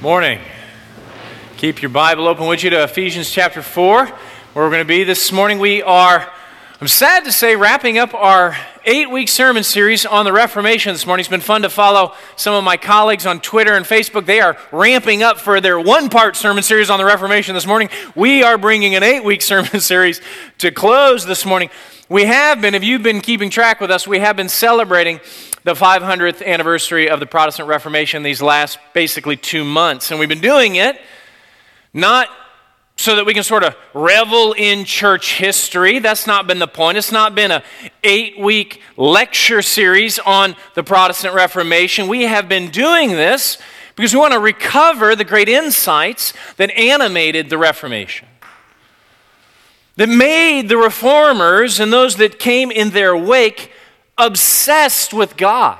Morning. Keep your Bible open, with you, to Ephesians chapter 4, where we're going to be this morning. We are, I'm sad to say, wrapping up our eight week sermon series on the Reformation this morning. It's been fun to follow some of my colleagues on Twitter and Facebook. They are ramping up for their one part sermon series on the Reformation this morning. We are bringing an eight week sermon series to close this morning. We have been, if you've been keeping track with us, we have been celebrating the 500th anniversary of the Protestant Reformation these last basically two months. And we've been doing it not so that we can sort of revel in church history. That's not been the point. It's not been a eight week lecture series on the Protestant Reformation. We have been doing this because we want to recover the great insights that animated the Reformation that made the reformers and those that came in their wake obsessed with God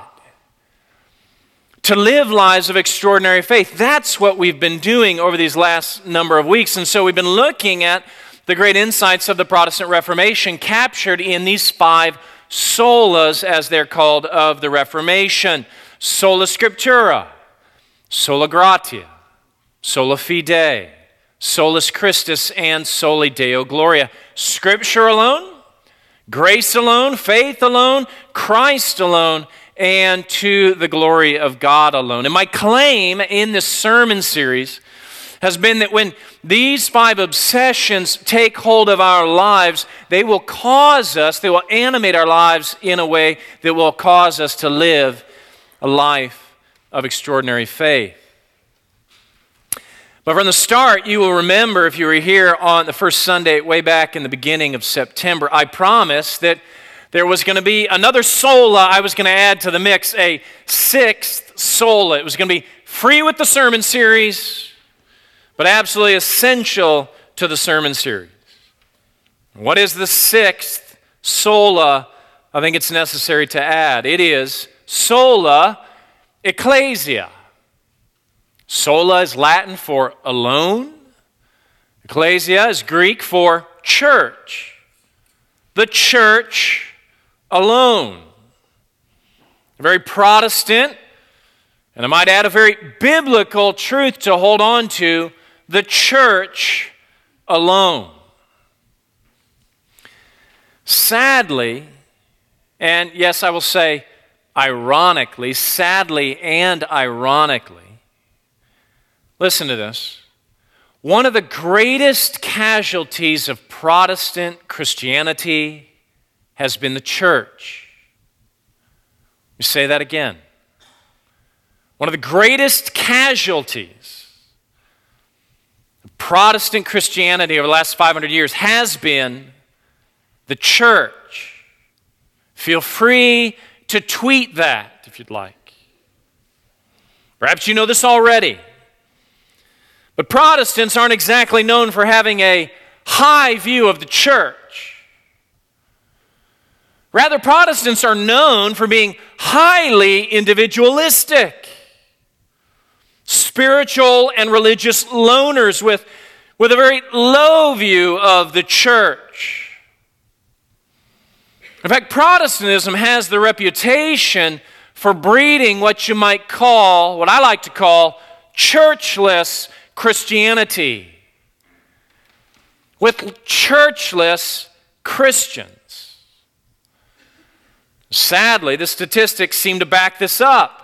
to live lives of extraordinary faith. That's what we've been doing over these last number of weeks. And so we've been looking at the great insights of the Protestant Reformation captured in these five solas, as they're called, of the Reformation sola scriptura, sola gratia, sola fide, solus Christus, and soli Deo Gloria. Scripture alone, grace alone, faith alone, Christ alone, and to the glory of God alone. And my claim in this sermon series has been that when these five obsessions take hold of our lives, they will cause us, they will animate our lives in a way that will cause us to live a life of extraordinary faith. But from the start, you will remember if you were here on the first Sunday, way back in the beginning of September, I promised that there was going to be another sola I was going to add to the mix, a sixth sola. It was going to be free with the sermon series, but absolutely essential to the sermon series. What is the sixth sola I think it's necessary to add? It is sola ecclesia. Sola is Latin for alone. Ecclesia is Greek for church. The church alone. A very Protestant, and I might add a very biblical truth to hold on to the church alone. Sadly, and yes, I will say ironically, sadly and ironically, Listen to this. One of the greatest casualties of Protestant Christianity has been the church. Let me say that again. One of the greatest casualties of Protestant Christianity over the last 500 years has been the church. Feel free to tweet that if you'd like. Perhaps you know this already. But Protestants aren't exactly known for having a high view of the church. Rather, Protestants are known for being highly individualistic, spiritual and religious loners with, with a very low view of the church. In fact, Protestantism has the reputation for breeding what you might call, what I like to call, churchless Christianity with churchless Christians. Sadly, the statistics seem to back this up.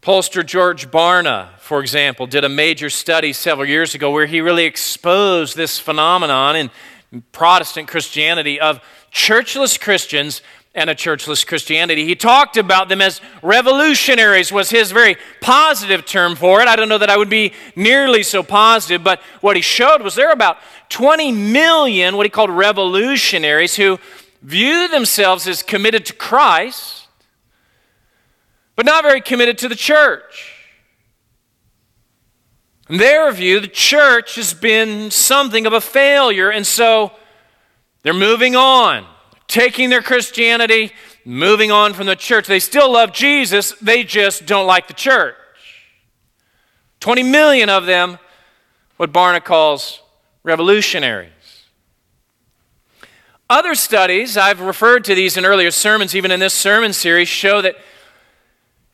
Pollster George Barna, for example, did a major study several years ago where he really exposed this phenomenon in Protestant Christianity of churchless Christians and a churchless Christianity. He talked about them as revolutionaries was his very positive term for it. I don't know that I would be nearly so positive, but what he showed was there are about 20 million what he called revolutionaries who view themselves as committed to Christ, but not very committed to the church. In their view, the church has been something of a failure, and so they're moving on taking their Christianity, moving on from the church. They still love Jesus, they just don't like the church. 20 million of them, what Barna calls revolutionaries. Other studies, I've referred to these in earlier sermons, even in this sermon series, show that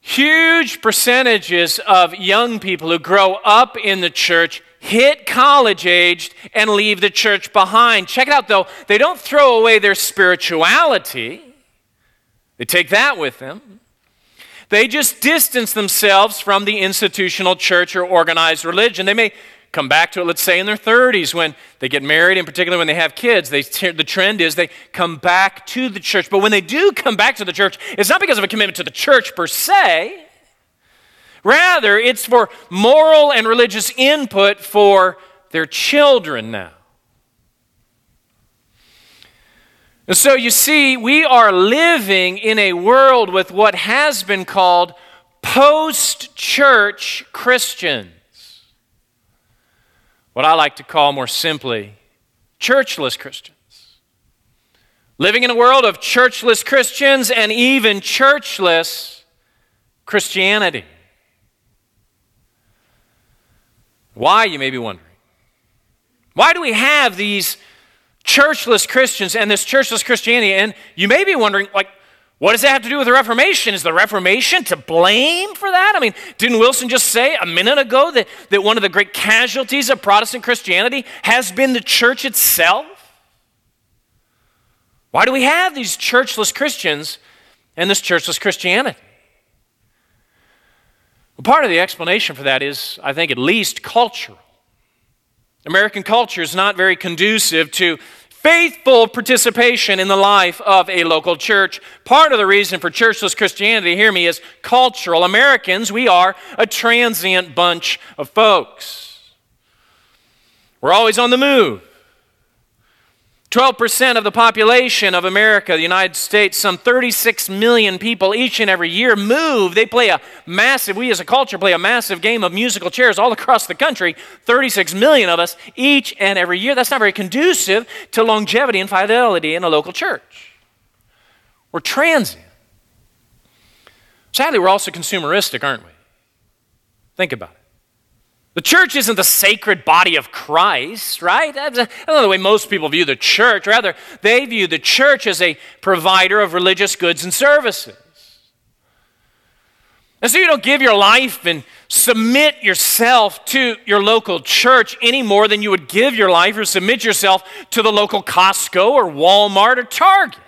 Huge percentages of young people who grow up in the church hit college aged and leave the church behind. Check it out though, they don't throw away their spirituality, they take that with them. They just distance themselves from the institutional church or organized religion. They may come back to it, let's say, in their 30s when they get married, and particularly when they have kids. They, the trend is they come back to the church. But when they do come back to the church, it's not because of a commitment to the church per se. Rather, it's for moral and religious input for their children now. And so you see, we are living in a world with what has been called post church Christians what I like to call more simply churchless Christians. Living in a world of churchless Christians and even churchless Christianity. Why, you may be wondering. Why do we have these churchless Christians and this churchless Christianity? And you may be wondering, like, what does that have to do with the Reformation? Is the Reformation to blame for that? I mean, didn't Wilson just say a minute ago that, that one of the great casualties of Protestant Christianity has been the church itself? Why do we have these churchless Christians and this churchless Christianity? Part of the explanation for that is, I think, at least cultural. American culture is not very conducive to faithful participation in the life of a local church. Part of the reason for churchless Christianity, hear me, is cultural. Americans, we are a transient bunch of folks. We're always on the move. 12% of the population of America, the United States, some 36 million people each and every year move. They play a massive, we as a culture play a massive game of musical chairs all across the country. 36 million of us each and every year. That's not very conducive to longevity and fidelity in a local church. We're transient. Sadly, we're also consumeristic, aren't we? Think about it. The church isn't the sacred body of Christ, right? That's not the way most people view the church. Rather, they view the church as a provider of religious goods and services. And so you don't give your life and submit yourself to your local church any more than you would give your life or submit yourself to the local Costco or Walmart or Target.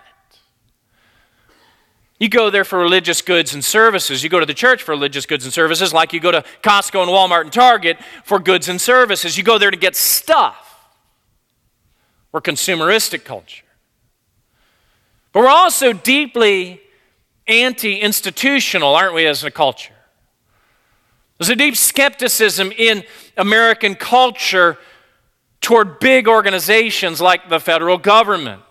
You go there for religious goods and services. You go to the church for religious goods and services, like you go to Costco and Walmart and Target for goods and services. You go there to get stuff. We're consumeristic culture. But we're also deeply anti institutional, aren't we, as a culture? There's a deep skepticism in American culture toward big organizations like the federal government.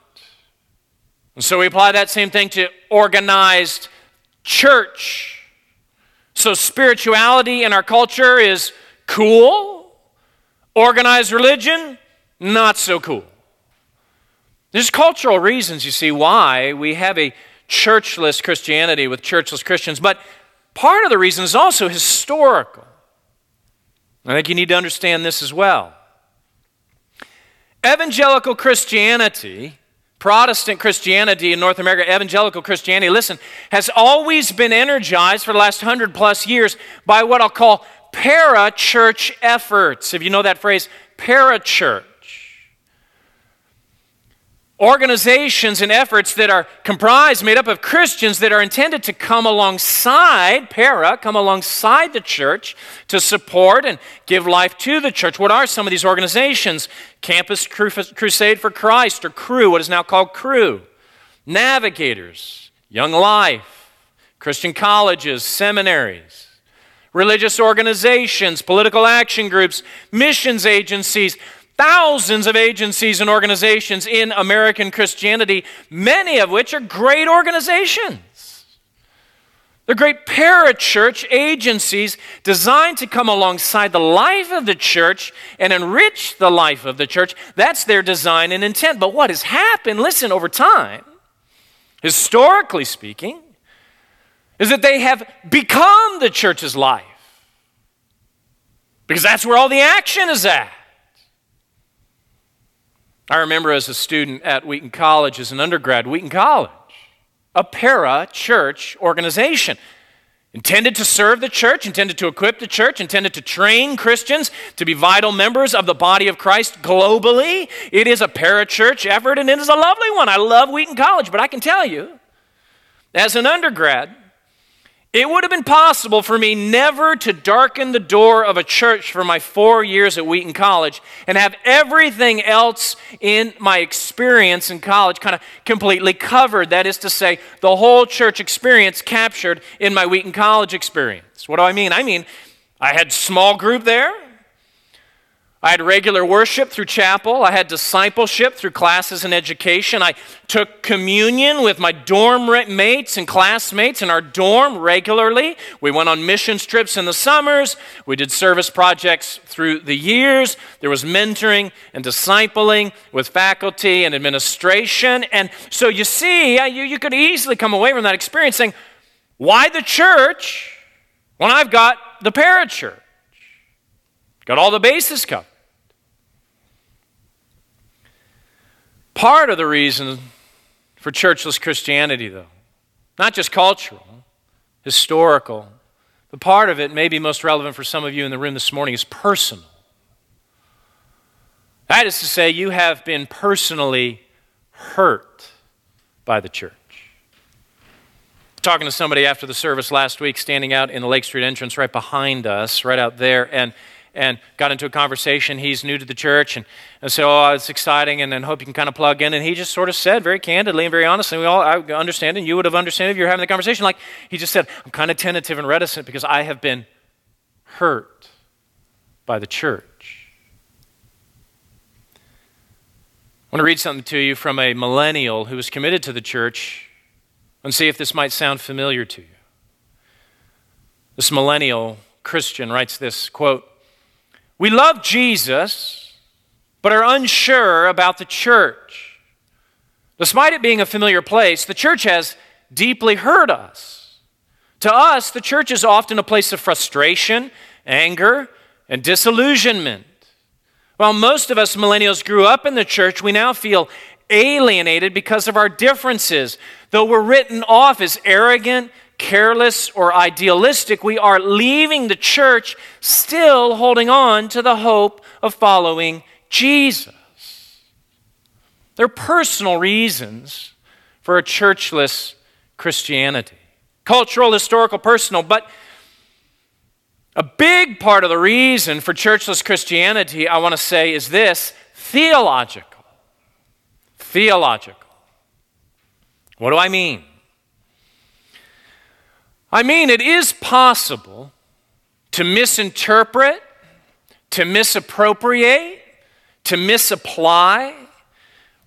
And so we apply that same thing to organized church. So spirituality in our culture is cool, organized religion, not so cool. There's cultural reasons, you see, why we have a churchless Christianity with churchless Christians, but part of the reason is also historical. I think you need to understand this as well. Evangelical Christianity Protestant Christianity in North America, evangelical Christianity, listen, has always been energized for the last hundred plus years by what I'll call para church efforts. If you know that phrase, para church organizations and efforts that are comprised, made up of Christians that are intended to come alongside, para, come alongside the church to support and give life to the church. What are some of these organizations? Campus Crusade for Christ, or Cru, what is now called Cru. Navigators, Young Life, Christian colleges, seminaries religious organizations, political action groups, missions agencies, thousands of agencies and organizations in American Christianity, many of which are great organizations. They're great parachurch agencies designed to come alongside the life of the church and enrich the life of the church. That's their design and intent. But what has happened, listen, over time, historically speaking, is that they have become the church's life. Because that's where all the action is at. I remember as a student at Wheaton College, as an undergrad, Wheaton College, a para church organization. intended to serve the church, intended to equip the church, intended to train Christians to be vital members of the body of Christ globally. It is a parachurch effort and it is a lovely one. I love Wheaton College, but I can tell you, as an undergrad, it would have been possible for me never to darken the door of a church for my four years at Wheaton College and have everything else in my experience in college kind of completely covered. That is to say, the whole church experience captured in my Wheaton College experience. What do I mean? I mean, I had small group there. I had regular worship through chapel. I had discipleship through classes and education. I took communion with my dorm mates and classmates in our dorm regularly. We went on mission trips in the summers. We did service projects through the years. There was mentoring and discipling with faculty and administration. And so you see, you, you could easily come away from that experience saying, why the church when I've got the parachurch? Got all the bases covered. Part of the reason for churchless Christianity, though, not just cultural, historical, but part of it, maybe most relevant for some of you in the room this morning, is personal. That is to say, you have been personally hurt by the church. Talking to somebody after the service last week, standing out in the Lake Street entrance right behind us, right out there, and and got into a conversation. He's new to the church and, and said, Oh, uh, it's exciting, and then hope you can kind of plug in. And he just sort of said very candidly and very honestly, we all I understand, and you would have understood if you were having the conversation. Like he just said, I'm kind of tentative and reticent because I have been hurt by the church. I want to read something to you from a millennial who was committed to the church and see if this might sound familiar to you. This millennial Christian writes this quote, we love Jesus, but are unsure about the church. Despite it being a familiar place, the church has deeply hurt us. To us, the church is often a place of frustration, anger, and disillusionment. While most of us millennials grew up in the church, we now feel alienated because of our differences. Though we're written off as arrogant careless or idealistic, we are leaving the church still holding on to the hope of following Jesus. There are personal reasons for a churchless Christianity cultural, historical, personal, but a big part of the reason for churchless Christianity, I want to say, is this theological. Theological. What do I mean? I mean, it is possible to misinterpret, to misappropriate, to misapply.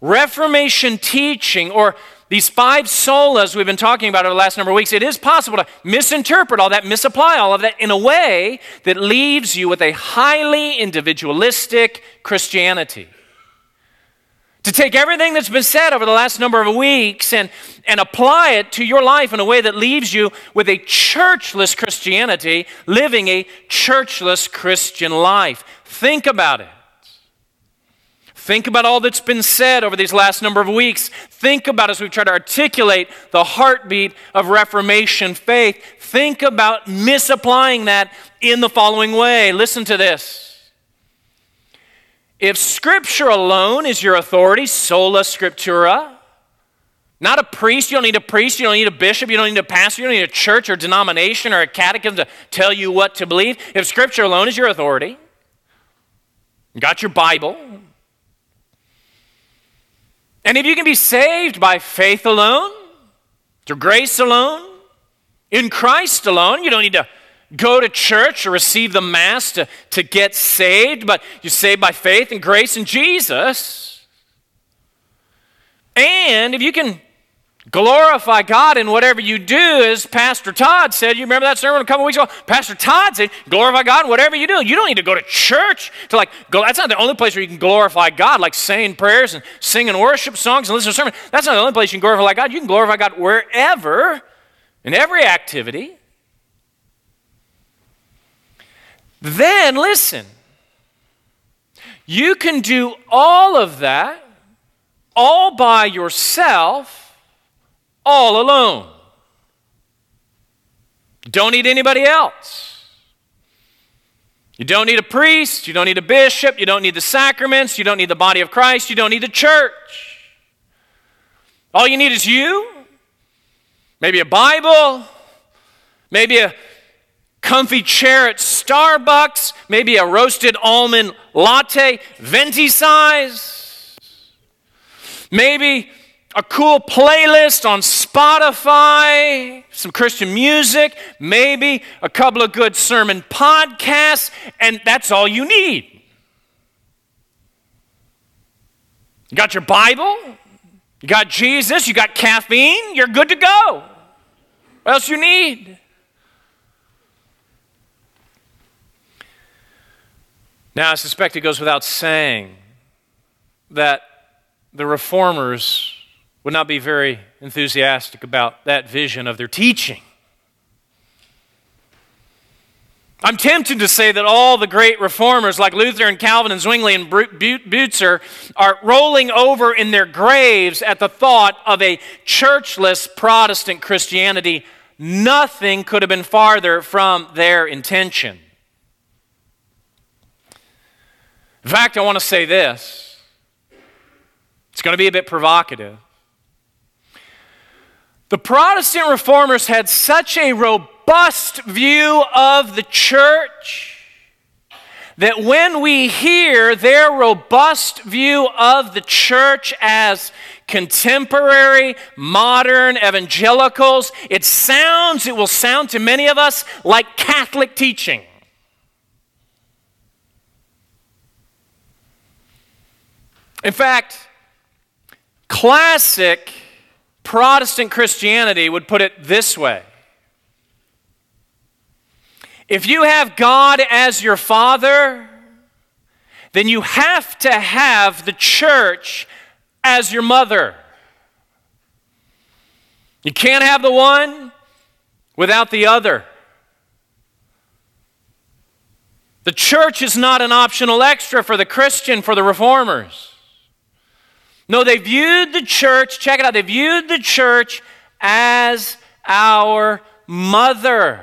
Reformation teaching or these five solas we've been talking about over the last number of weeks, it is possible to misinterpret all that, misapply all of that in a way that leaves you with a highly individualistic Christianity to take everything that's been said over the last number of weeks and, and apply it to your life in a way that leaves you with a churchless Christianity, living a churchless Christian life. Think about it. Think about all that's been said over these last number of weeks. Think about as we've tried to articulate the heartbeat of Reformation faith. Think about misapplying that in the following way. Listen to this. If Scripture alone is your authority, sola scriptura, not a priest, you don't need a priest, you don't need a bishop, you don't need a pastor, you don't need a church or denomination or a catechism to tell you what to believe. If Scripture alone is your authority, you got your Bible, and if you can be saved by faith alone, through grace alone, in Christ alone, you don't need to go to church or receive the Mass to, to get saved, but you're saved by faith and grace in Jesus. And if you can glorify God in whatever you do, as Pastor Todd said, you remember that sermon a couple weeks ago? Pastor Todd said, glorify God in whatever you do. You don't need to go to church to like go. That's not the only place where you can glorify God, like saying prayers and singing worship songs and listening to sermons. That's not the only place you can glorify God. You can glorify God wherever, in every activity. Then listen. You can do all of that all by yourself, all alone. You don't need anybody else. You don't need a priest, you don't need a bishop, you don't need the sacraments, you don't need the body of Christ, you don't need the church. All you need is you, maybe a Bible, maybe a comfy chair at Starbucks, maybe a roasted almond latte, venti size, maybe a cool playlist on Spotify, some Christian music, maybe a couple of good sermon podcasts, and that's all you need. You got your Bible, you got Jesus, you got caffeine, you're good to go. What else you need? Now, I suspect it goes without saying that the reformers would not be very enthusiastic about that vision of their teaching. I'm tempted to say that all the great reformers like Luther and Calvin and Zwingli and Bucer are rolling over in their graves at the thought of a churchless Protestant Christianity. Nothing could have been farther from their intention. In fact, I want to say this. It's going to be a bit provocative. The Protestant reformers had such a robust view of the church that when we hear their robust view of the church as contemporary, modern evangelicals, it sounds, it will sound to many of us like Catholic teaching. In fact, classic Protestant Christianity would put it this way If you have God as your father, then you have to have the church as your mother. You can't have the one without the other. The church is not an optional extra for the Christian, for the reformers. No, they viewed the church, check it out, they viewed the church as our mother,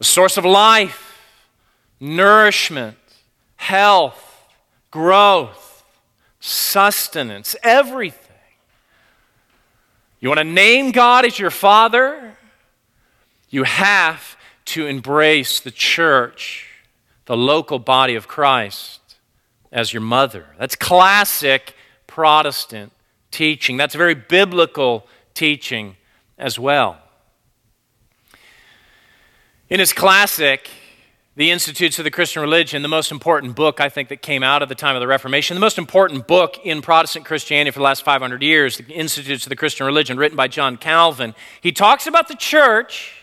a source of life, nourishment, health, growth, sustenance, everything. You want to name God as your father? You have to embrace the church, the local body of Christ as your mother. That's classic Protestant teaching. That's very biblical teaching as well. In his classic, The Institutes of the Christian Religion, the most important book I think that came out of the time of the Reformation, the most important book in Protestant Christianity for the last 500 years, The Institutes of the Christian Religion, written by John Calvin, he talks about the church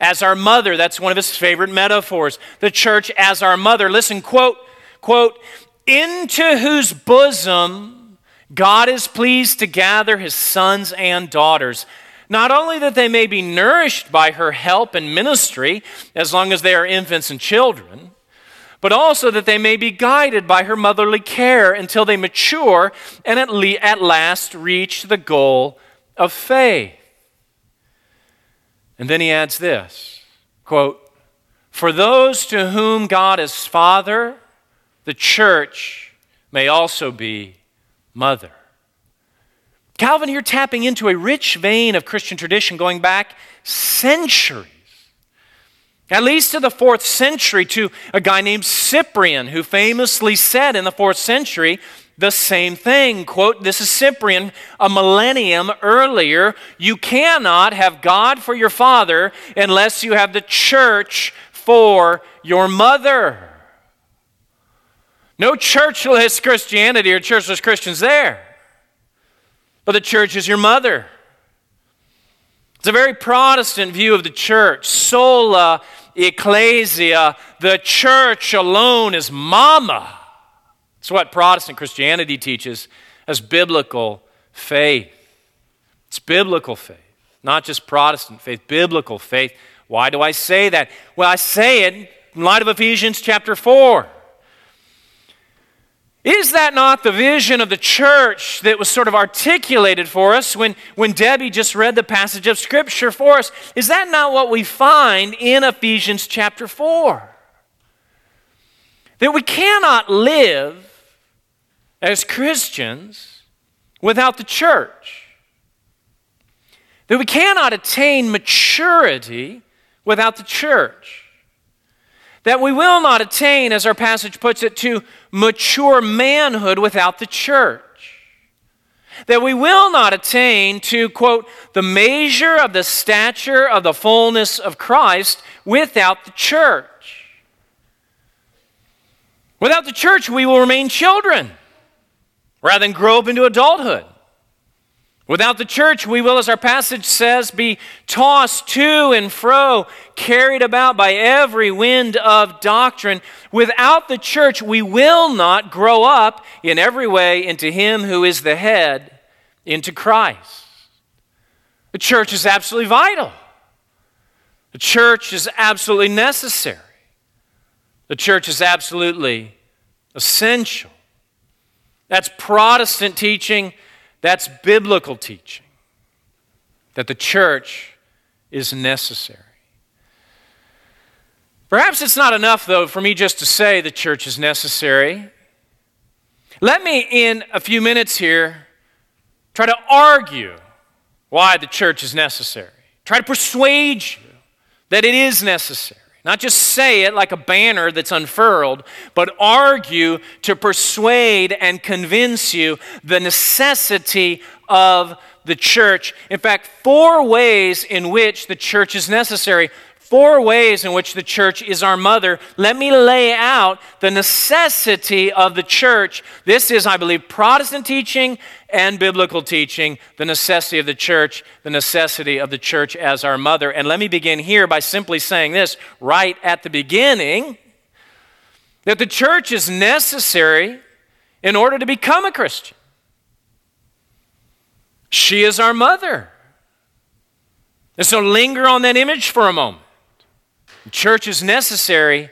as our mother. That's one of his favorite metaphors. The church as our mother. Listen, quote, quote, into whose bosom God is pleased to gather his sons and daughters. Not only that they may be nourished by her help and ministry, as long as they are infants and children, but also that they may be guided by her motherly care until they mature and at, le- at last reach the goal of faith. And then he adds this quote, For those to whom God is Father, the church may also be mother. Calvin here tapping into a rich vein of Christian tradition going back centuries. At least to the fourth century, to a guy named Cyprian, who famously said in the fourth century the same thing. Quote, this is Cyprian, a millennium earlier. You cannot have God for your father unless you have the church for your mother. No churchless Christianity or churchless Christians there. But the church is your mother. It's a very Protestant view of the church. Sola ecclesia, the church alone is mama. It's what Protestant Christianity teaches as biblical faith. It's biblical faith, not just Protestant faith, biblical faith. Why do I say that? Well, I say it in light of Ephesians chapter 4. Is that not the vision of the church that was sort of articulated for us when, when Debbie just read the passage of Scripture for us? Is that not what we find in Ephesians chapter 4? That we cannot live as Christians without the church. That we cannot attain maturity without the church that we will not attain, as our passage puts it, to mature manhood without the church. That we will not attain to, quote, the measure of the stature of the fullness of Christ without the church. Without the church, we will remain children rather than grow up into adulthood. Without the church, we will, as our passage says, be tossed to and fro, carried about by every wind of doctrine. Without the church, we will not grow up in every way into Him who is the head, into Christ. The church is absolutely vital. The church is absolutely necessary. The church is absolutely essential. That's Protestant teaching that's biblical teaching that the church is necessary. Perhaps it's not enough, though, for me just to say the church is necessary. Let me, in a few minutes here, try to argue why the church is necessary. Try to persuade you that it is necessary. Not just say it like a banner that's unfurled, but argue to persuade and convince you the necessity of the church. In fact, four ways in which the church is necessary. Four ways in which the church is our mother. Let me lay out the necessity of the church. This is, I believe, Protestant teaching and biblical teaching, the necessity of the church, the necessity of the church as our mother. And let me begin here by simply saying this right at the beginning that the church is necessary in order to become a Christian. She is our mother. And so linger on that image for a moment. Church is necessary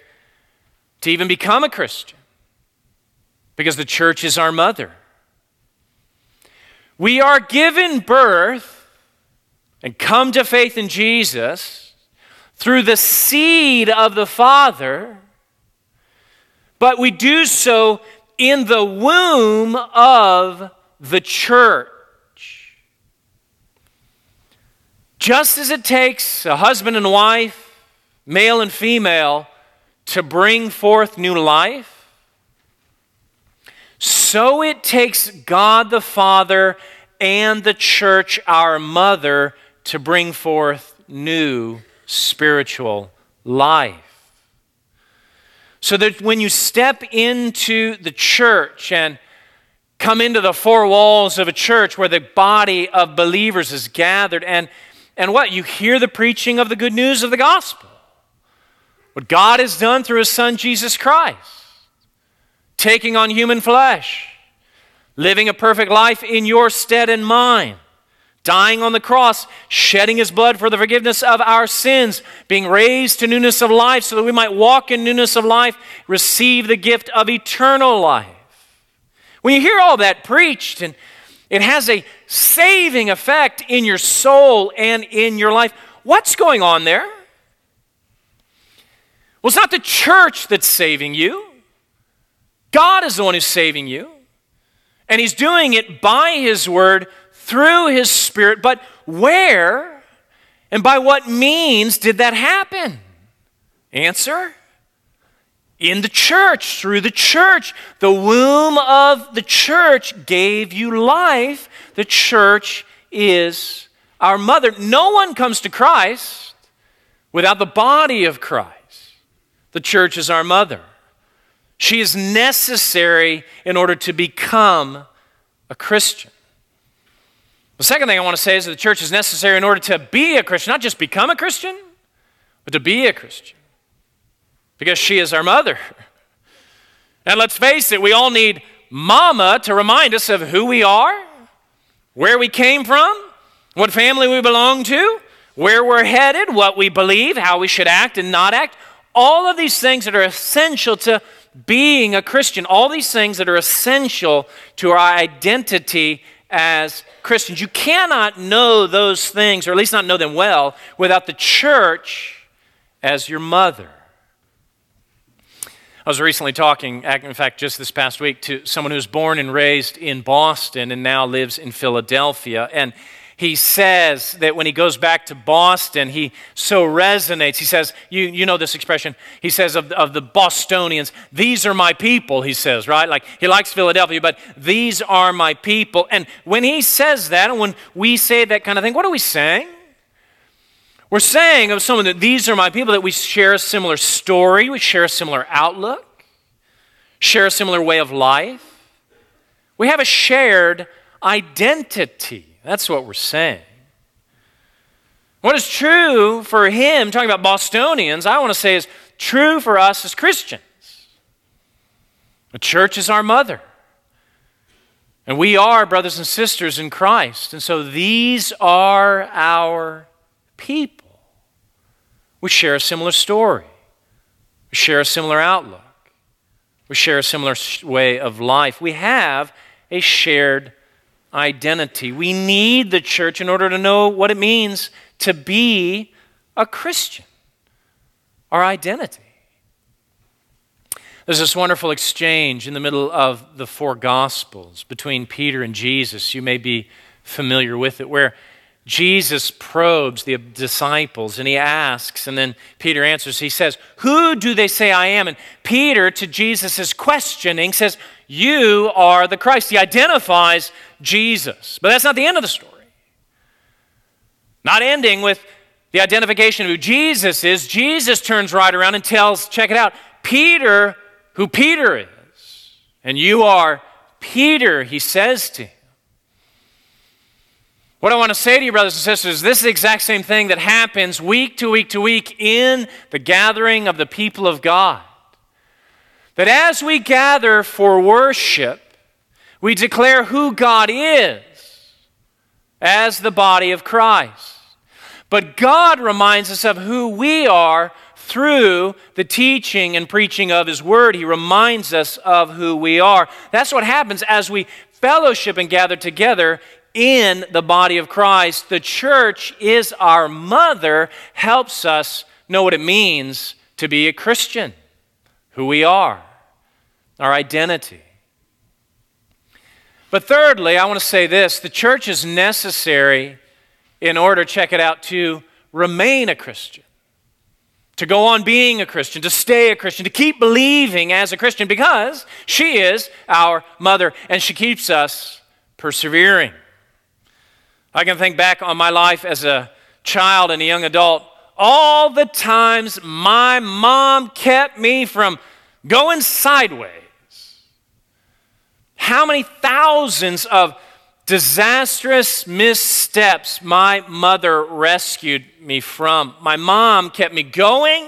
to even become a Christian because the church is our mother. We are given birth and come to faith in Jesus through the seed of the Father, but we do so in the womb of the church. Just as it takes a husband and wife, male and female, to bring forth new life, so it takes God the Father and the church, our mother, to bring forth new spiritual life. So that when you step into the church and come into the four walls of a church where the body of believers is gathered, and, and what? You hear the preaching of the good news of the gospel. What God has done through his son Jesus Christ taking on human flesh, living a perfect life in your stead and mine, dying on the cross, shedding his blood for the forgiveness of our sins, being raised to newness of life so that we might walk in newness of life, receive the gift of eternal life. When you hear all that preached and it has a saving effect in your soul and in your life. What's going on there? Well, it's not the church that's saving you. God is the one who's saving you. And He's doing it by His Word through His Spirit. But where and by what means did that happen? Answer in the church, through the church. The womb of the church gave you life. The church is our mother. No one comes to Christ without the body of Christ. The church is our mother. She is necessary in order to become a Christian. The second thing I want to say is that the church is necessary in order to be a Christian, not just become a Christian, but to be a Christian. Because she is our mother. And let's face it, we all need mama to remind us of who we are, where we came from, what family we belong to, where we're headed, what we believe, how we should act and not act. All of these things that are essential to being a Christian. All these things that are essential to our identity as Christians. You cannot know those things, or at least not know them well, without the church as your mother. I was recently talking, in fact, just this past week, to someone who was born and raised in Boston and now lives in Philadelphia. And he says that when he goes back to Boston, he so resonates. He says, you, you know this expression. He says of, of the Bostonians, these are my people, he says, right? Like he likes Philadelphia, but these are my people. And when he says that, and when we say that kind of thing, what are we saying? We're saying of someone that these are my people that we share a similar story, we share a similar outlook, share a similar way of life. We have a shared identity. That's what we're saying. What is true for him, talking about Bostonians, I want to say is true for us as Christians. The church is our mother. And we are brothers and sisters in Christ. And so these are our people. We share a similar story, we share a similar outlook, we share a similar way of life. We have a shared identity. We need the church in order to know what it means to be a Christian, our identity. There's this wonderful exchange in the middle of the four Gospels between Peter and Jesus. You may be familiar with it, where Jesus probes the disciples and he asks, and then Peter answers. He says, Who do they say I am? And Peter, to Jesus' questioning, says, You are the Christ. He identifies Jesus. But that's not the end of the story. Not ending with the identification of who Jesus is, Jesus turns right around and tells, check it out, Peter, who Peter is. And you are Peter, he says to him. What I want to say to you, brothers and sisters, this is the exact same thing that happens week to week to week in the gathering of the people of God. That as we gather for worship, we declare who God is as the body of Christ. But God reminds us of who we are through the teaching and preaching of His Word. He reminds us of who we are. That's what happens as we fellowship and gather together in the body of Christ. The church is our mother, helps us know what it means to be a Christian, who we are, our identity. But thirdly, I want to say this the church is necessary in order, check it out, to remain a Christian, to go on being a Christian, to stay a Christian, to keep believing as a Christian because she is our mother and she keeps us persevering. I can think back on my life as a child and a young adult, all the times my mom kept me from going sideways. How many thousands of disastrous missteps my mother rescued me from. My mom kept me going,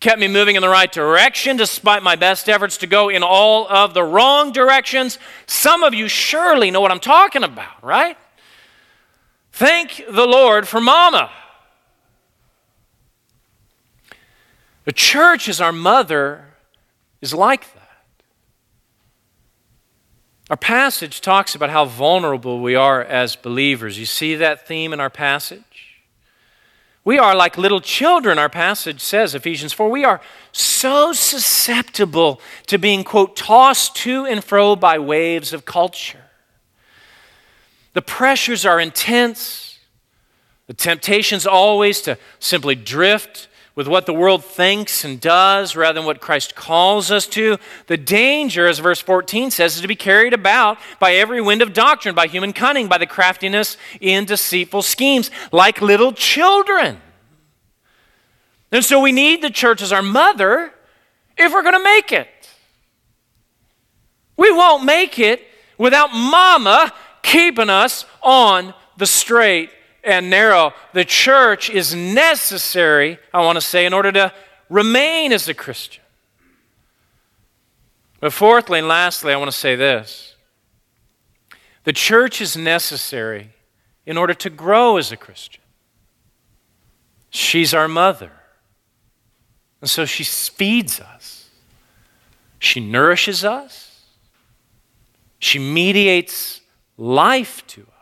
kept me moving in the right direction despite my best efforts to go in all of the wrong directions. Some of you surely know what I'm talking about, right? Thank the Lord for Mama. The church, as our mother, is like that. Our passage talks about how vulnerable we are as believers. You see that theme in our passage? We are like little children, our passage says, Ephesians 4. We are so susceptible to being, quote, tossed to and fro by waves of culture. The pressures are intense. The temptation's always to simply drift with what the world thinks and does rather than what Christ calls us to. The danger, as verse 14 says, is to be carried about by every wind of doctrine, by human cunning, by the craftiness in deceitful schemes, like little children. And so we need the church as our mother if we're going to make it. We won't make it without mama keeping us on the straight and narrow. The church is necessary, I want to say, in order to remain as a Christian. But fourthly and lastly, I want to say this the church is necessary in order to grow as a Christian. She's our mother, and so she feeds us. She nourishes us. She mediates life to us.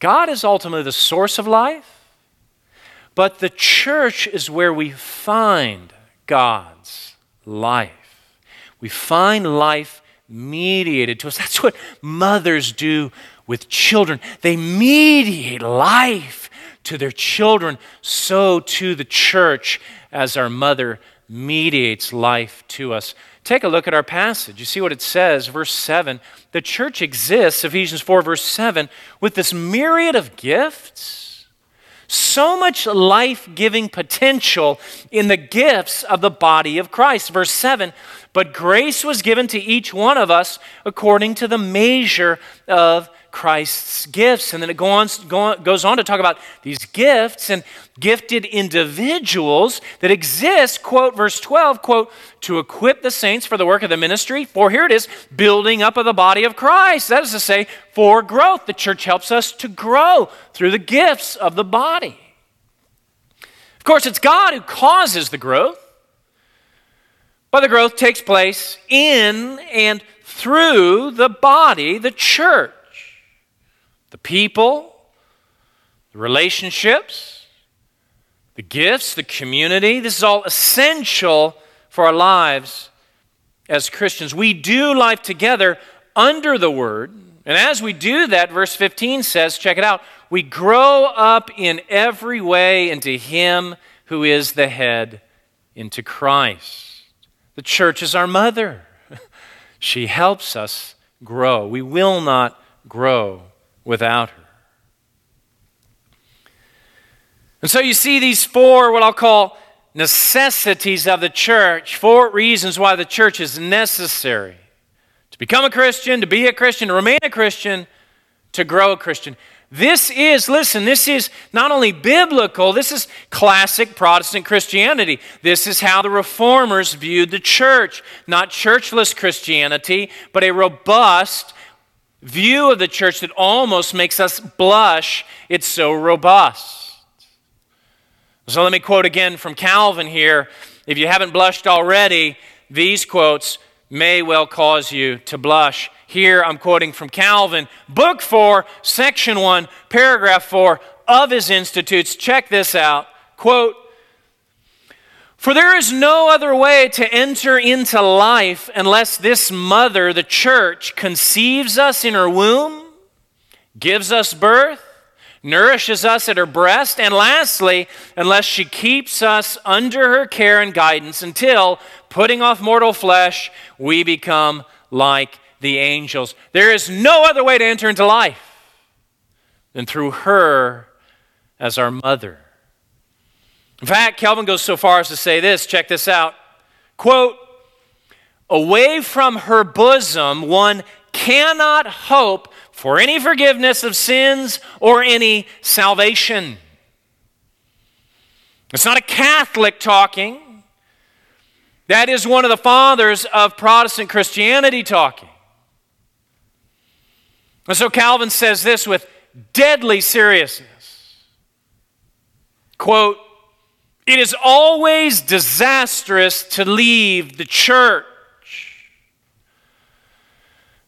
God is ultimately the source of life, but the church is where we find God's life. We find life mediated to us. That's what mothers do with children. They mediate life to their children, so to the church as our mother mediates life to us. Take a look at our passage. You see what it says, verse 7. The church exists, Ephesians 4, verse 7, with this myriad of gifts. So much life giving potential in the gifts of the body of Christ. Verse 7 But grace was given to each one of us according to the measure of Christ's gifts. And then it go on, go on, goes on to talk about these gifts and gifted individuals that exist, quote, verse 12, quote, to equip the saints for the work of the ministry. For here it is, building up of the body of Christ. That is to say, for growth. The church helps us to grow through the gifts of the body. Of course, it's God who causes the growth. But the growth takes place in and through the body, the church the people, the relationships, the gifts, the community. This is all essential for our lives as Christians. We do life together under the Word. And as we do that, verse 15 says, check it out, we grow up in every way into Him who is the head, into Christ. The church is our mother. she helps us grow. We will not grow without her. And so you see these four, what I'll call necessities of the church, four reasons why the church is necessary to become a Christian, to be a Christian, to remain a Christian, to grow a Christian. This is, listen, this is not only biblical, this is classic Protestant Christianity. This is how the reformers viewed the church. Not churchless Christianity, but a robust, view of the church that almost makes us blush. It's so robust. So let me quote again from Calvin here. If you haven't blushed already, these quotes may well cause you to blush. Here I'm quoting from Calvin, Book 4, Section 1, Paragraph 4 of his Institutes. Check this out. Quote, for there is no other way to enter into life unless this mother, the church, conceives us in her womb, gives us birth, nourishes us at her breast, and lastly, unless she keeps us under her care and guidance until, putting off mortal flesh, we become like the angels. There is no other way to enter into life than through her as our mother. In fact, Calvin goes so far as to say this check this out. Quote, away from her bosom, one cannot hope for any forgiveness of sins or any salvation. It's not a Catholic talking. That is one of the fathers of Protestant Christianity talking. And so Calvin says this with deadly seriousness. Quote, it is always disastrous to leave the church.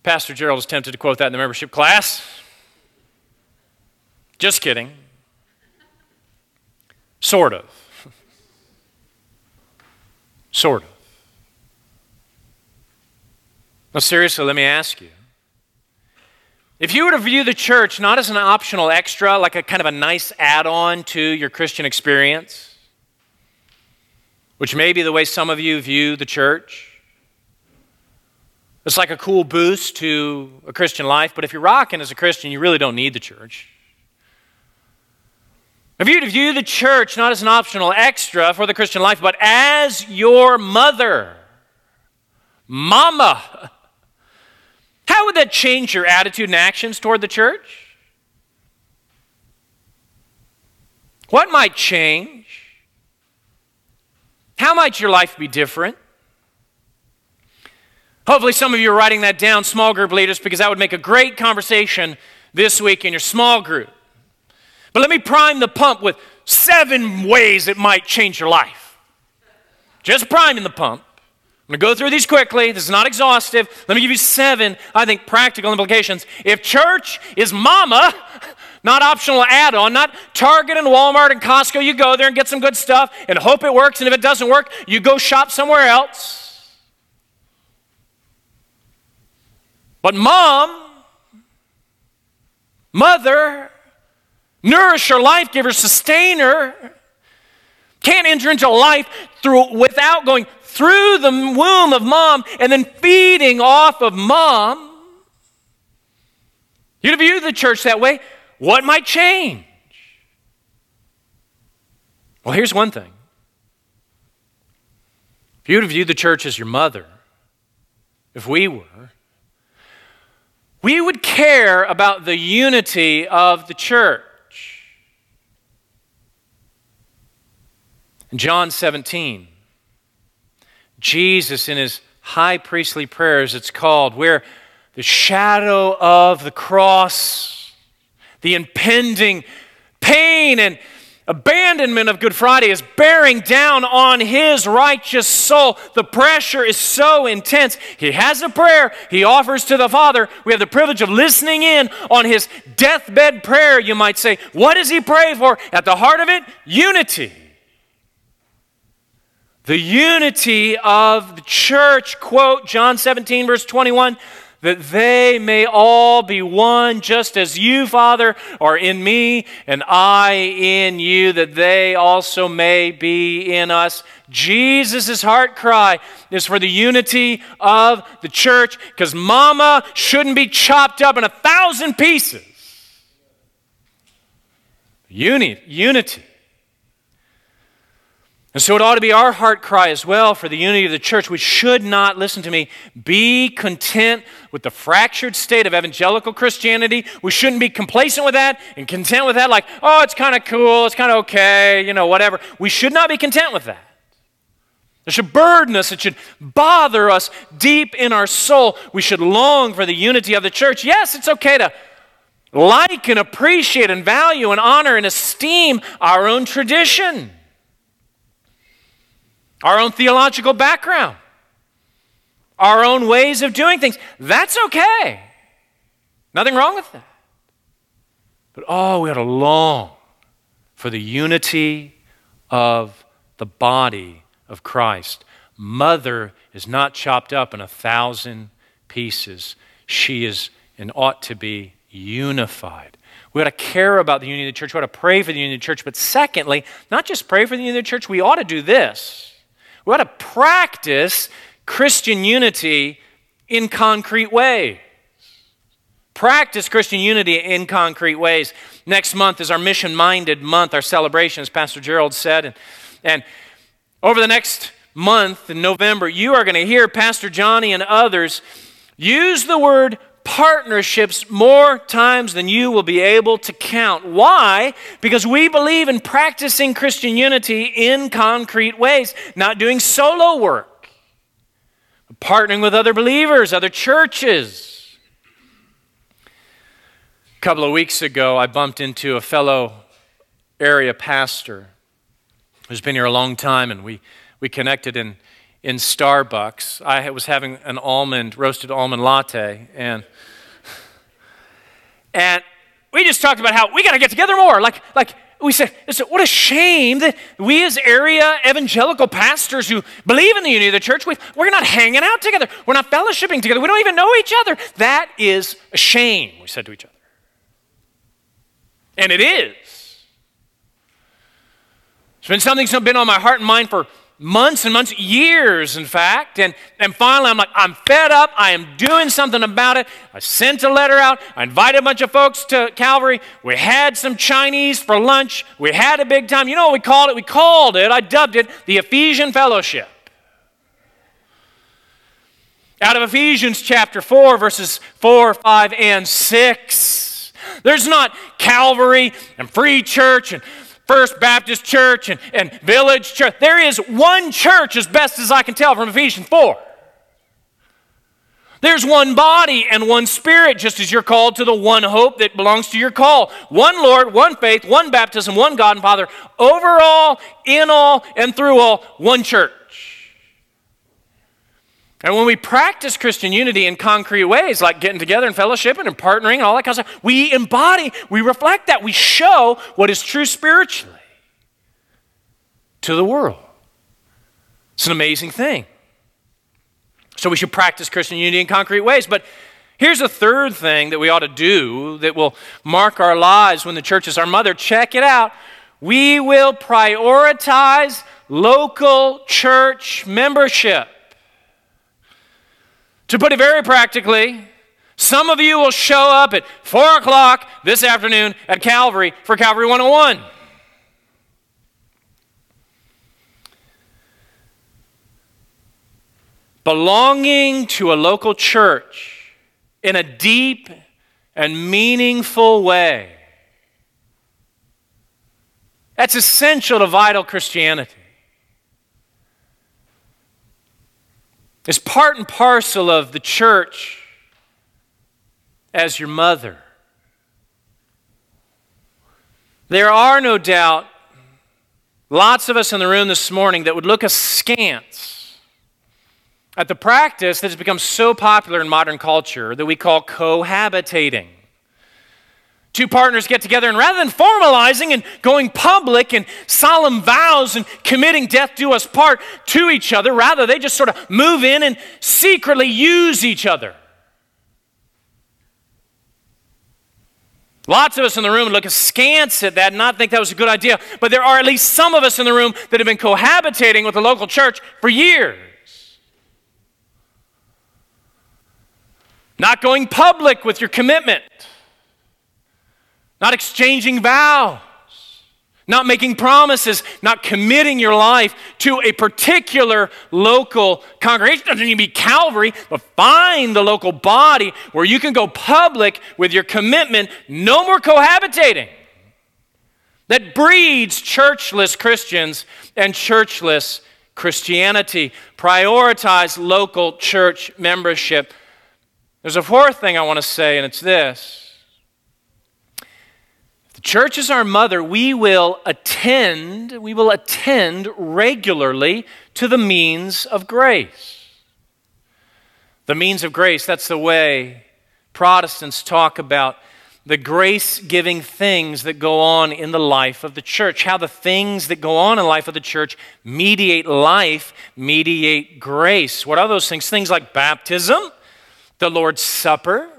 Pastor Gerald is tempted to quote that in the membership class. Just kidding. Sort of. sort of. Now, seriously, let me ask you. If you were to view the church not as an optional extra, like a kind of a nice add on to your Christian experience, which may be the way some of you view the church. It's like a cool boost to a Christian life, but if you're rocking as a Christian, you really don't need the church. If you view the church not as an optional extra for the Christian life, but as your mother, mama, how would that change your attitude and actions toward the church? What might change? How might your life be different? Hopefully, some of you are writing that down, small group leaders, because that would make a great conversation this week in your small group. But let me prime the pump with seven ways it might change your life. Just priming the pump. I'm going to go through these quickly. This is not exhaustive. Let me give you seven, I think, practical implications. If church is mama, not optional add on, not Target and Walmart and Costco, you go there and get some good stuff and hope it works. And if it doesn't work, you go shop somewhere else. But mom, mother, nourisher, life giver, sustainer, can't enter into life through without going through the womb of mom and then feeding off of mom. You view the church that way, what might change? Well, here's one thing. If you would view the church as your mother, if we were, we would care about the unity of the church. In John 17, Jesus, in his high priestly prayers, it's called, where the shadow of the cross, the impending pain and abandonment of Good Friday is bearing down on his righteous soul. The pressure is so intense. He has a prayer he offers to the Father. We have the privilege of listening in on his deathbed prayer, you might say. What does he pray for? At the heart of it, unity. The unity of the church, quote John 17, verse 21 that they may all be one, just as you, Father, are in me and I in you, that they also may be in us. Jesus' heart cry is for the unity of the church because mama shouldn't be chopped up in a thousand pieces. Unity, unity. And so it ought to be our heart cry as well for the unity of the church. We should not, listen to me, be content with the fractured state of evangelical Christianity. We shouldn't be complacent with that and content with that, like, oh, it's kind of cool, it's kind of okay, you know, whatever. We should not be content with that. It should burden us, it should bother us deep in our soul. We should long for the unity of the church. Yes, it's okay to like and appreciate and value and honor and esteem our own tradition our own theological background, our own ways of doing things. That's okay. Nothing wrong with that. But oh, we ought to long for the unity of the body of Christ. Mother is not chopped up in a thousand pieces. She is and ought to be unified. We ought to care about the unity of the church. We ought to pray for the unity of the church. But secondly, not just pray for the unity of the church, we ought to do this. We ought to practice Christian unity in concrete ways. Practice Christian unity in concrete ways. Next month is our mission minded month, our celebration, as Pastor Gerald said. And, and over the next month in November, you are going to hear Pastor Johnny and others use the word partnerships more times than you will be able to count. Why? Because we believe in practicing Christian unity in concrete ways, not doing solo work, partnering with other believers, other churches. A couple of weeks ago, I bumped into a fellow area pastor who's been here a long time, and we, we connected in in Starbucks. I was having an almond, roasted almond latte, and and we just talked about how we got to get together more. Like, like we said, what a shame that we as area evangelical pastors who believe in the unity of the church, we, we're not hanging out together. We're not fellowshipping together. We don't even know each other. That is a shame, we said to each other. And it is. It's been something that's been on my heart and mind for months and months, years, in fact. And, and finally, I'm like, I'm fed up. I am doing something about it. I sent a letter out. I invited a bunch of folks to Calvary. We had some Chinese for lunch. We had a big time. You know what we called it? We called it, I dubbed it, the Ephesian Fellowship. Out of Ephesians chapter 4, verses 4, 5, and 6. There's not Calvary and Free Church and First Baptist Church and, and Village Church. There is one church, as best as I can tell from Ephesians 4. There's one body and one spirit, just as you're called to the one hope that belongs to your call. One Lord, one faith, one baptism, one God and Father, over all, in all, and through all, one church. And when we practice Christian unity in concrete ways, like getting together and fellowshipping and partnering and all that kind of stuff, we embody, we reflect that. We show what is true spiritually to the world. It's an amazing thing. So we should practice Christian unity in concrete ways. But here's a third thing that we ought to do that will mark our lives when the church is our mother. Check it out. We will prioritize local church membership. To put it very practically, some of you will show up at 4 o'clock this afternoon at Calvary for Calvary 101. Belonging to a local church in a deep and meaningful way. That's essential to vital Christianity. Is part and parcel of the church as your mother. There are no doubt lots of us in the room this morning that would look askance at the practice that has become so popular in modern culture that we call cohabitating. Two partners get together, and rather than formalizing and going public and solemn vows and committing death do us part to each other, rather they just sort of move in and secretly use each other. Lots of us in the room look askance at that and not think that was a good idea, but there are at least some of us in the room that have been cohabitating with the local church for years. Not going public with your commitment not exchanging vows, not making promises, not committing your life to a particular local congregation. It doesn't even be Calvary, but find the local body where you can go public with your commitment. No more cohabitating. That breeds churchless Christians and churchless Christianity. Prioritize local church membership. There's a fourth thing I want to say, and it's this church is our mother, we will attend, we will attend regularly to the means of grace. The means of grace, that's the way Protestants talk about the grace giving things that go on in the life of the church. How the things that go on in the life of the church mediate life, mediate grace. What are those things? Things like baptism, the Lord's Supper,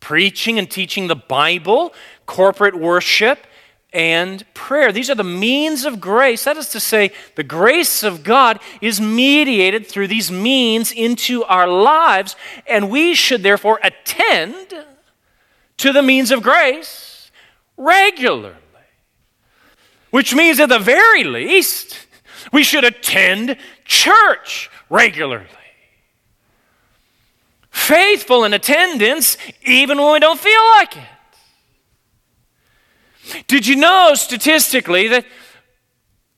preaching and teaching the Bible, corporate worship, and prayer. These are the means of grace. That is to say, the grace of God is mediated through these means into our lives, and we should therefore attend to the means of grace regularly. Which means, at the very least, we should attend church regularly. Faithful in attendance, even when we don't feel like it. Did you know statistically that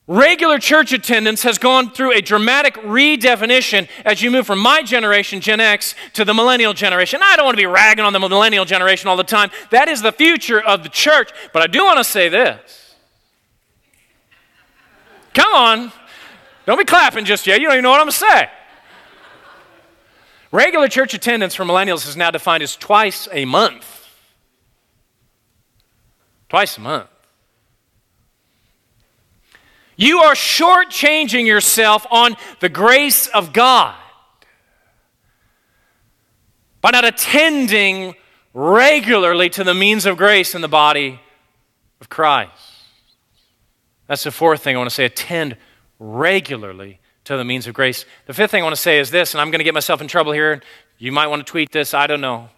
regular church attendance has gone through a dramatic redefinition as you move from my generation, Gen X, to the millennial generation? I don't want to be ragging on the millennial generation all the time. That is the future of the church. But I do want to say this. Come on. Don't be clapping just yet. You don't even know what I'm going to say. Regular church attendance for millennials is now defined as twice a month. Twice a month. You are shortchanging yourself on the grace of God by not attending regularly to the means of grace in the body of Christ. That's the fourth thing I want to say attend regularly to the means of grace. The fifth thing I want to say is this, and I'm going to get myself in trouble here. You might want to tweet this, I don't know.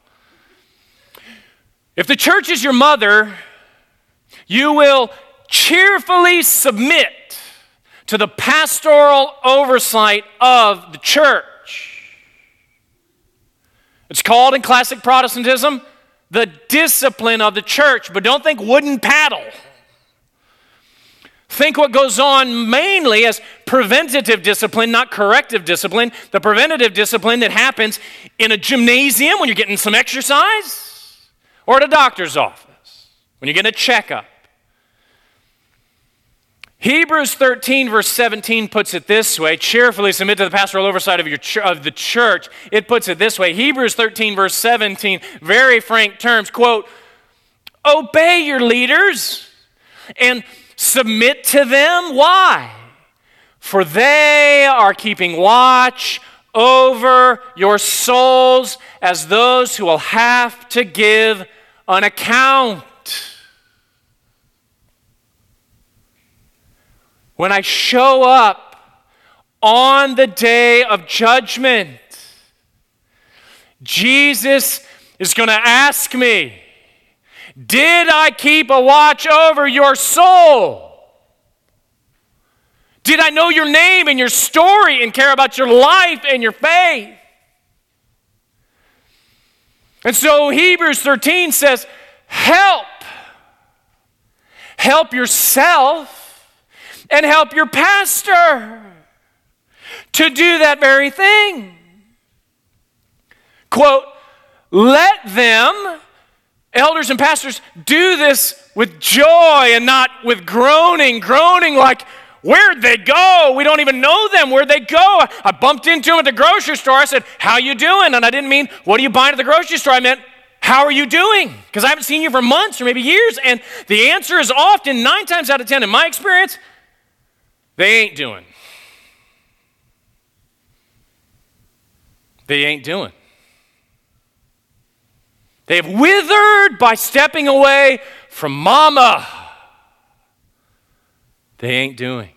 If the church is your mother, you will cheerfully submit to the pastoral oversight of the church. It's called in classic Protestantism the discipline of the church, but don't think wooden paddle. Think what goes on mainly as preventative discipline, not corrective discipline. The preventative discipline that happens in a gymnasium when you're getting some exercise, or at a doctor's office when you're getting a checkup. Hebrews 13, verse 17 puts it this way cheerfully submit to the pastoral oversight of, your ch- of the church. It puts it this way Hebrews 13, verse 17, very frank terms, quote, obey your leaders and submit to them. Why? For they are keeping watch over your souls as those who will have to give an account. When I show up on the day of judgment, Jesus is going to ask me, Did I keep a watch over your soul? Did I know your name and your story and care about your life and your faith? And so Hebrews 13 says, Help. Help yourself and help your pastor to do that very thing. Quote, let them, elders and pastors, do this with joy and not with groaning, groaning like, Where'd they go? We don't even know them. Where'd they go? I bumped into them at the grocery store. I said, How you doing? And I didn't mean, What are you buying at the grocery store? I meant, How are you doing? Because I haven't seen you for months or maybe years. And the answer is often, nine times out of ten, in my experience, they ain't doing. They ain't doing. They have withered by stepping away from mama. They ain't doing.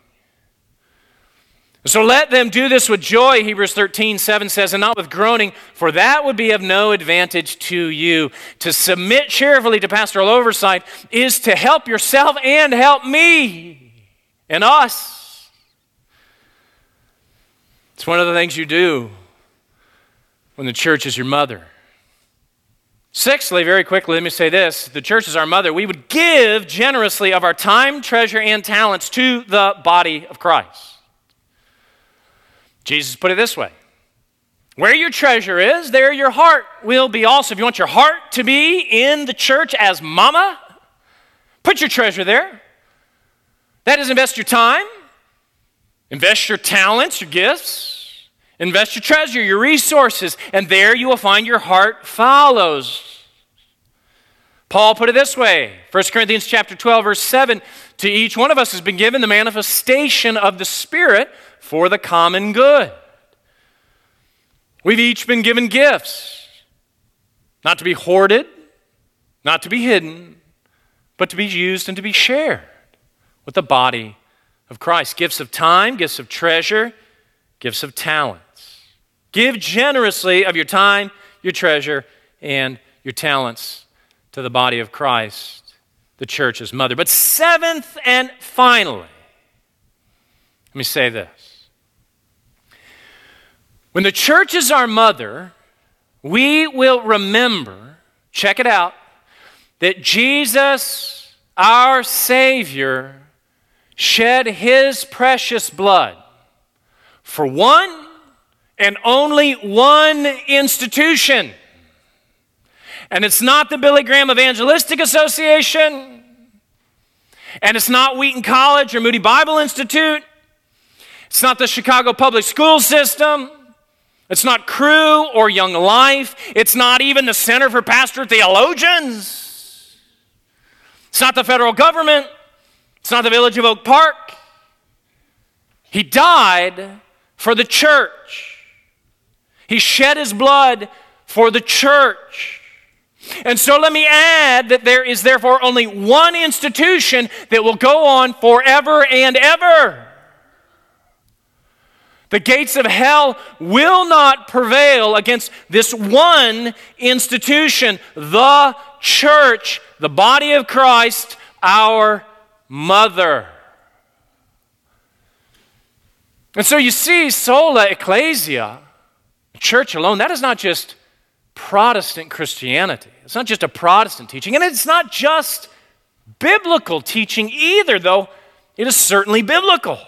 So let them do this with joy, Hebrews 13, 7 says, and not with groaning, for that would be of no advantage to you. To submit cheerfully to pastoral oversight is to help yourself and help me and us. It's one of the things you do when the church is your mother. Sixthly, very quickly, let me say this the church is our mother. We would give generously of our time, treasure, and talents to the body of Christ. Jesus put it this way Where your treasure is, there your heart will be also. If you want your heart to be in the church as mama, put your treasure there. That is, invest your time, Invest your talents, your gifts, invest your treasure, your resources, and there you will find your heart follows. Paul put it this way 1 Corinthians chapter 12 verse 7 to each one of us has been given the manifestation of the spirit for the common good. We've each been given gifts not to be hoarded, not to be hidden, but to be used and to be shared with the body of Christ gifts of time, gifts of treasure, gifts of talents. Give generously of your time, your treasure, and your talents to the body of Christ, the church's mother. But seventh and finally, let me say this. When the church is our mother, we will remember, check it out, that Jesus, our Savior, shed his precious blood for one and only one institution. And it's not the Billy Graham Evangelistic Association, and it's not Wheaton College or Moody Bible Institute, it's not the Chicago Public School System. It's not Cru or Young Life. It's not even the Center for Pastor Theologians. It's not the federal government. It's not the village of Oak Park. He died for the church. He shed his blood for the church. And so let me add that there is therefore only one institution that will go on forever and ever. The gates of hell will not prevail against this one institution, the church, the body of Christ, our mother. And so you see, sola ecclesia, church alone, that is not just Protestant Christianity. It's not just a Protestant teaching, and it's not just biblical teaching either, though it is certainly biblical.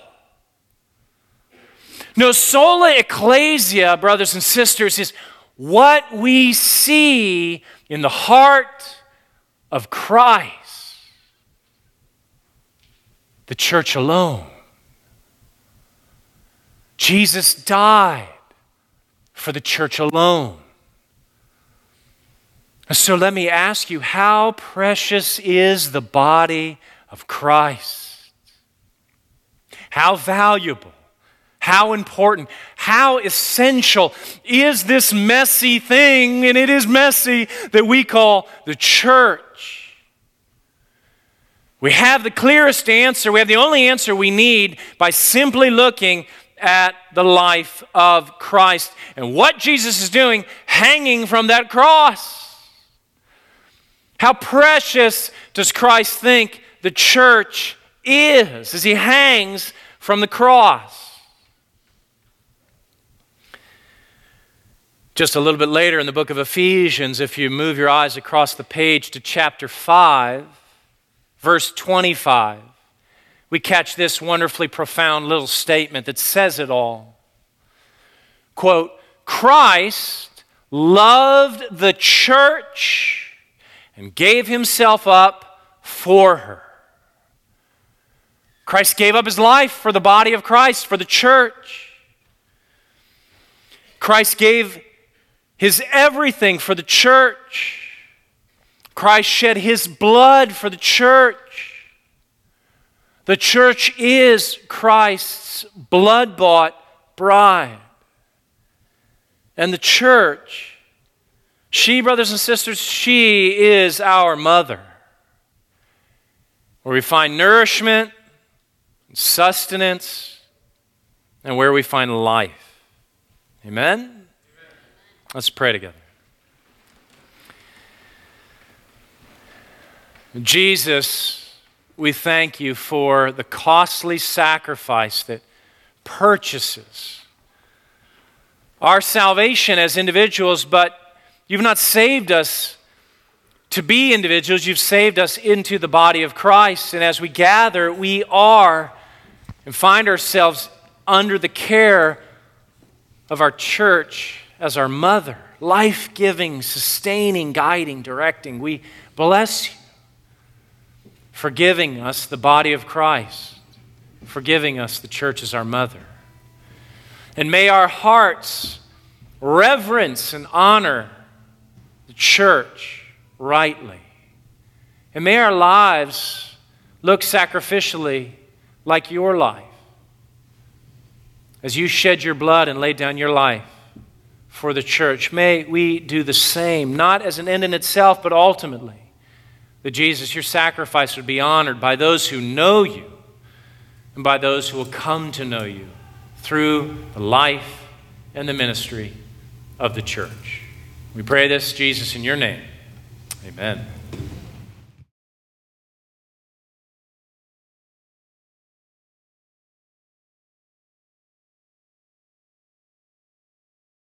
No, sola ecclesia, brothers and sisters, is what we see in the heart of Christ the church alone. Jesus died for the church alone. So let me ask you how precious is the body of Christ? How valuable, how important, how essential is this messy thing, and it is messy, that we call the church? We have the clearest answer, we have the only answer we need by simply looking at the life of Christ and what Jesus is doing hanging from that cross. How precious does Christ think the church is as he hangs from the cross? Just a little bit later in the book of Ephesians, if you move your eyes across the page to chapter 5, verse 25, we catch this wonderfully profound little statement that says it all. Quote, Christ loved the church and gave himself up for her. Christ gave up his life for the body of Christ, for the church. Christ gave his everything for the church. Christ shed his blood for the church. The church is Christ's blood bought bride. And the church she, brothers and sisters, she is our mother, where we find nourishment, sustenance, and where we find life. Amen? Amen? Let's pray together. Jesus, we thank you for the costly sacrifice that purchases our salvation as individuals, but You've not saved us to be individuals, you've saved us into the body of Christ. And as we gather, we are and find ourselves under the care of our church as our mother, life giving, sustaining, guiding, directing. We bless you for giving us the body of Christ, forgiving us the church as our mother. And may our hearts reverence and honor the church rightly. And may our lives look sacrificially like your life. As you shed your blood and laid down your life for the church, may we do the same, not as an end in itself, but ultimately that Jesus, your sacrifice would be honored by those who know you and by those who will come to know you through the life and the ministry of the church. We pray this, Jesus, in your name. Amen.